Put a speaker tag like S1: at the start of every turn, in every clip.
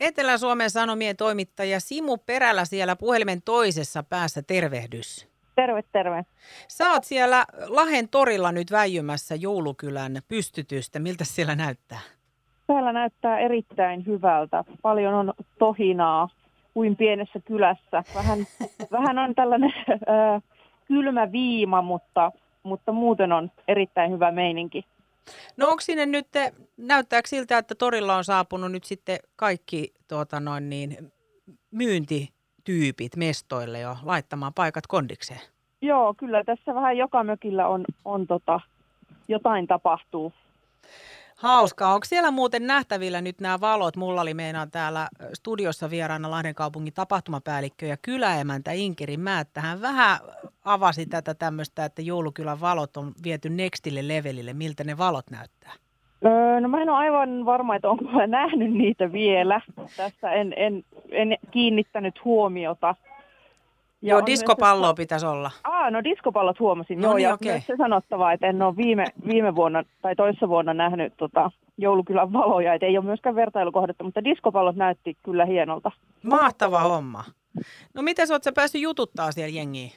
S1: Etelä-Suomen Sanomien toimittaja Simu Perälä siellä puhelimen toisessa päässä, tervehdys.
S2: Terve, terve.
S1: Sä oot siellä Lahen torilla nyt väijymässä joulukylän pystytystä. Miltä siellä näyttää?
S2: Täällä näyttää erittäin hyvältä. Paljon on tohinaa kuin pienessä kylässä. Vähän, vähän on tällainen äh, kylmä viima, mutta, mutta muuten on erittäin hyvä meininki.
S1: No onko sinne nyt, näyttääkö siltä, että torilla on saapunut nyt sitten kaikki tuota noin niin, myyntityypit mestoille jo laittamaan paikat kondikseen?
S2: Joo, kyllä tässä vähän joka mökillä on, on tota, jotain tapahtuu.
S1: Hauskaa. Onko siellä muuten nähtävillä nyt nämä valot? Mulla oli meinaan täällä studiossa vieraana Lahden kaupungin tapahtumapäällikkö ja kyläemäntä Inkeri Määttä. Hän vähän avasi tätä tämmöistä, että joulukylän valot on viety nextille levelille. Miltä ne valot näyttää?
S2: Öö, no mä en ole aivan varma, että onko mä nähnyt niitä vielä. Tässä en, en, en kiinnittänyt huomiota.
S1: Ja Joo, diskopalloa se... pitäisi olla.
S2: Aa, no diskopallot huomasin.
S1: No
S2: Joo,
S1: niin,
S2: ja
S1: okay.
S2: se sanottava, että en ole viime, viime vuonna tai toissa vuonna nähnyt tota, joulukylän valoja, että ei ole myöskään vertailukohdetta, mutta diskopallot näytti kyllä hienolta.
S1: Mahtava homma. No miten sä oot sä päässyt jututtaa siellä jengiin?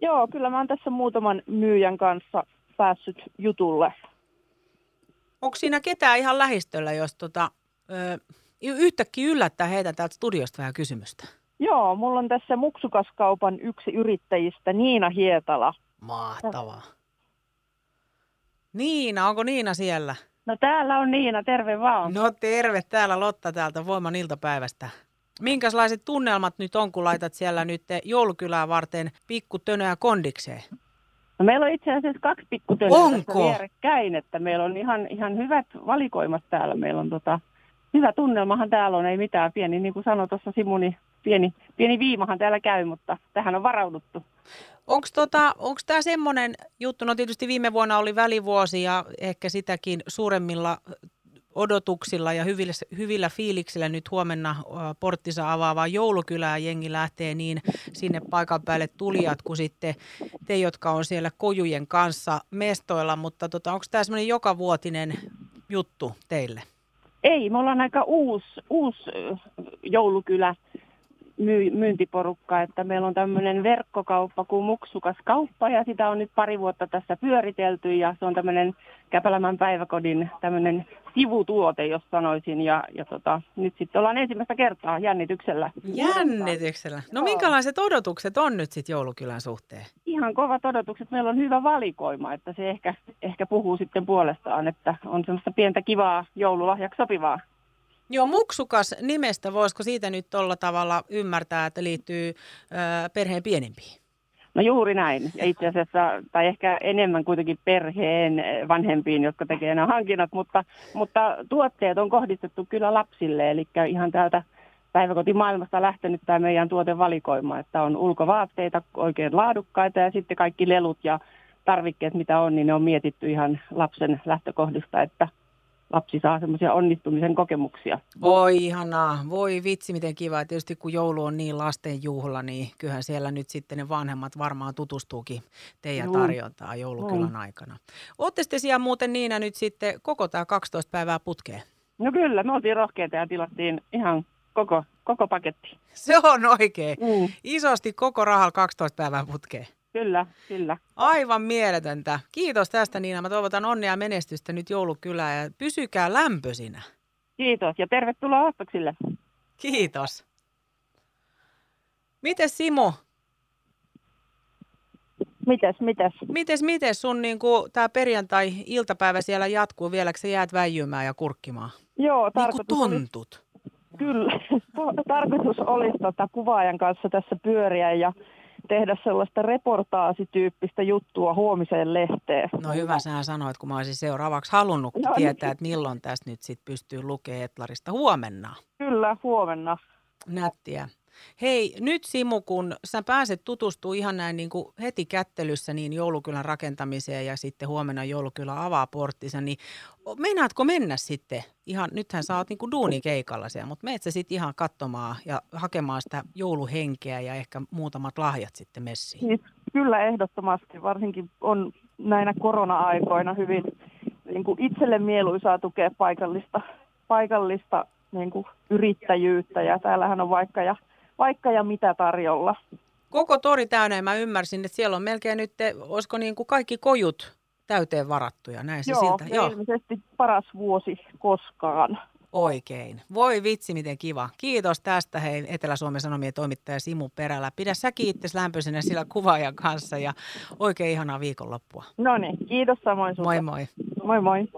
S2: Joo, kyllä mä oon tässä muutaman myyjän kanssa päässyt jutulle.
S1: Onko siinä ketään ihan lähistöllä, jos tota, ö, yhtäkkiä yllättää heitä täältä studiosta vähän kysymystä?
S2: Joo, mulla on tässä Muksukaskaupan yksi yrittäjistä, Niina Hietala.
S1: Mahtavaa. Niina, onko Niina siellä?
S2: No täällä on Niina, terve vaan.
S1: No terve, täällä Lotta täältä Voiman iltapäivästä. Minkälaiset tunnelmat nyt on, kun laitat siellä nyt joulukylää varten pikkutönöä kondikseen?
S2: No meillä on itse asiassa kaksi pikkutönöä
S1: Onko?
S2: vierekkäin, että meillä on ihan, ihan hyvät valikoimat täällä. Meillä on tota, hyvä tunnelmahan täällä on, ei mitään pieni, niin kuin sanoi tuossa Simuni, pieni, pieni viimahan täällä käy, mutta tähän on varauduttu.
S1: Onko tota, tämä semmoinen juttu, no tietysti viime vuonna oli välivuosi ja ehkä sitäkin suuremmilla odotuksilla ja hyvillä, hyvillä fiiliksillä nyt huomenna porttisa avaavaa joulukylää jengi lähtee niin sinne paikan päälle tulijat kuin sitten te, jotka on siellä kojujen kanssa mestoilla, mutta tota, onko tämä semmoinen jokavuotinen juttu teille?
S2: Ei, me ollaan aika uusi, uusi joulukylä myy, myyntiporukka, että meillä on tämmöinen verkkokauppa kuin Muksukas kauppa ja sitä on nyt pari vuotta tässä pyöritelty ja se on tämmöinen Käpälämän päiväkodin tämmöinen sivutuote, jos sanoisin ja, ja tota, nyt sitten ollaan ensimmäistä kertaa jännityksellä.
S1: Jännityksellä. No minkälaiset odotukset on nyt sitten joulukylän suhteen?
S2: Ihan kovat odotukset. Meillä on hyvä valikoima, että se ehkä, ehkä puhuu sitten puolestaan, että on semmoista pientä kivaa joululahjaksi sopivaa.
S1: Joo, muksukas nimestä, voisiko siitä nyt tuolla tavalla ymmärtää, että liittyy ö, perheen pienimpiin?
S2: No juuri näin. Ja itse asiassa, tai ehkä enemmän kuitenkin perheen vanhempiin, jotka tekee nämä hankinnat, mutta, mutta tuotteet on kohdistettu kyllä lapsille, eli ihan täältä päiväkotimaailmasta lähtenyt tämä meidän tuotevalikoima, että on ulkovaatteita oikein laadukkaita ja sitten kaikki lelut ja tarvikkeet, mitä on, niin ne on mietitty ihan lapsen lähtökohdista, että lapsi saa semmoisia onnistumisen kokemuksia.
S1: Voi ihanaa, voi vitsi miten kiva. Tietysti kun joulu on niin lasten juhla, niin kyllähän siellä nyt sitten ne vanhemmat varmaan tutustuukin teidän tarjontaan joulukylän aikana. Ootte sitten siellä muuten Niina nyt sitten koko tämä 12 päivää putkeen?
S2: No kyllä, me oltiin rohkeita ja tilattiin ihan koko, koko paketti.
S1: Se on oikein. Mm. Isosti koko rahalla 12 päivää putkeen.
S2: Kyllä, kyllä.
S1: Aivan mieletöntä. Kiitos tästä Niina. Mä toivotan onnea ja menestystä nyt joulukylään ja pysykää lämpöisinä.
S2: Kiitos ja tervetuloa ostoksille.
S1: Kiitos. Mites Simo?
S2: Mites, mites?
S1: Mites, mites sun niin tämä perjantai-iltapäivä siellä jatkuu? Vieläkö sä jäät väijymään ja kurkkimaan?
S2: Joo,
S1: niin
S2: tarkoitus
S1: niin tontut.
S2: Kyllä. tarkoitus olisi tota, kuvaajan kanssa tässä pyöriä ja tehdä sellaista reportaasityyppistä juttua huomiseen lehteen.
S1: No hyvä, sä sanoit, kun mä olisin seuraavaksi halunnut no, tietää, niin. että milloin tästä nyt sit pystyy lukemaan Etlarista huomenna.
S2: Kyllä, huomenna.
S1: Nättiä. Hei, nyt Simu, kun sä pääset tutustumaan ihan näin niin kuin heti kättelyssä niin joulukylän rakentamiseen ja sitten huomenna joulukylä avaa porttinsa, niin meinaatko mennä sitten ihan, nythän sä oot niin kuin duunikeikalla siellä, mutta meet sä sitten ihan katsomaan ja hakemaan sitä jouluhenkeä ja ehkä muutamat lahjat sitten messiin?
S2: Siis, kyllä ehdottomasti, varsinkin on näinä korona-aikoina hyvin niin kuin itselle mieluisaa tukea paikallista, paikallista
S3: niin kuin yrittäjyyttä ja täällähän on vaikka ja, vaikka ja mitä tarjolla.
S1: Koko tori täynnä mä ymmärsin, että siellä on melkein nyt, olisiko niin kuin kaikki kojut täyteen varattuja, näin se
S3: Joo,
S1: siltä.
S3: Joo, ilmeisesti paras vuosi koskaan.
S1: Oikein. Voi vitsi, miten kiva. Kiitos tästä hei Etelä-Suomen Sanomien toimittaja Simu Perälä. Pidä säkin itse lämpöisenä sillä kuvaajan kanssa ja oikein ihanaa viikonloppua.
S3: No niin, kiitos samoin
S1: Moi moi.
S3: Moi moi.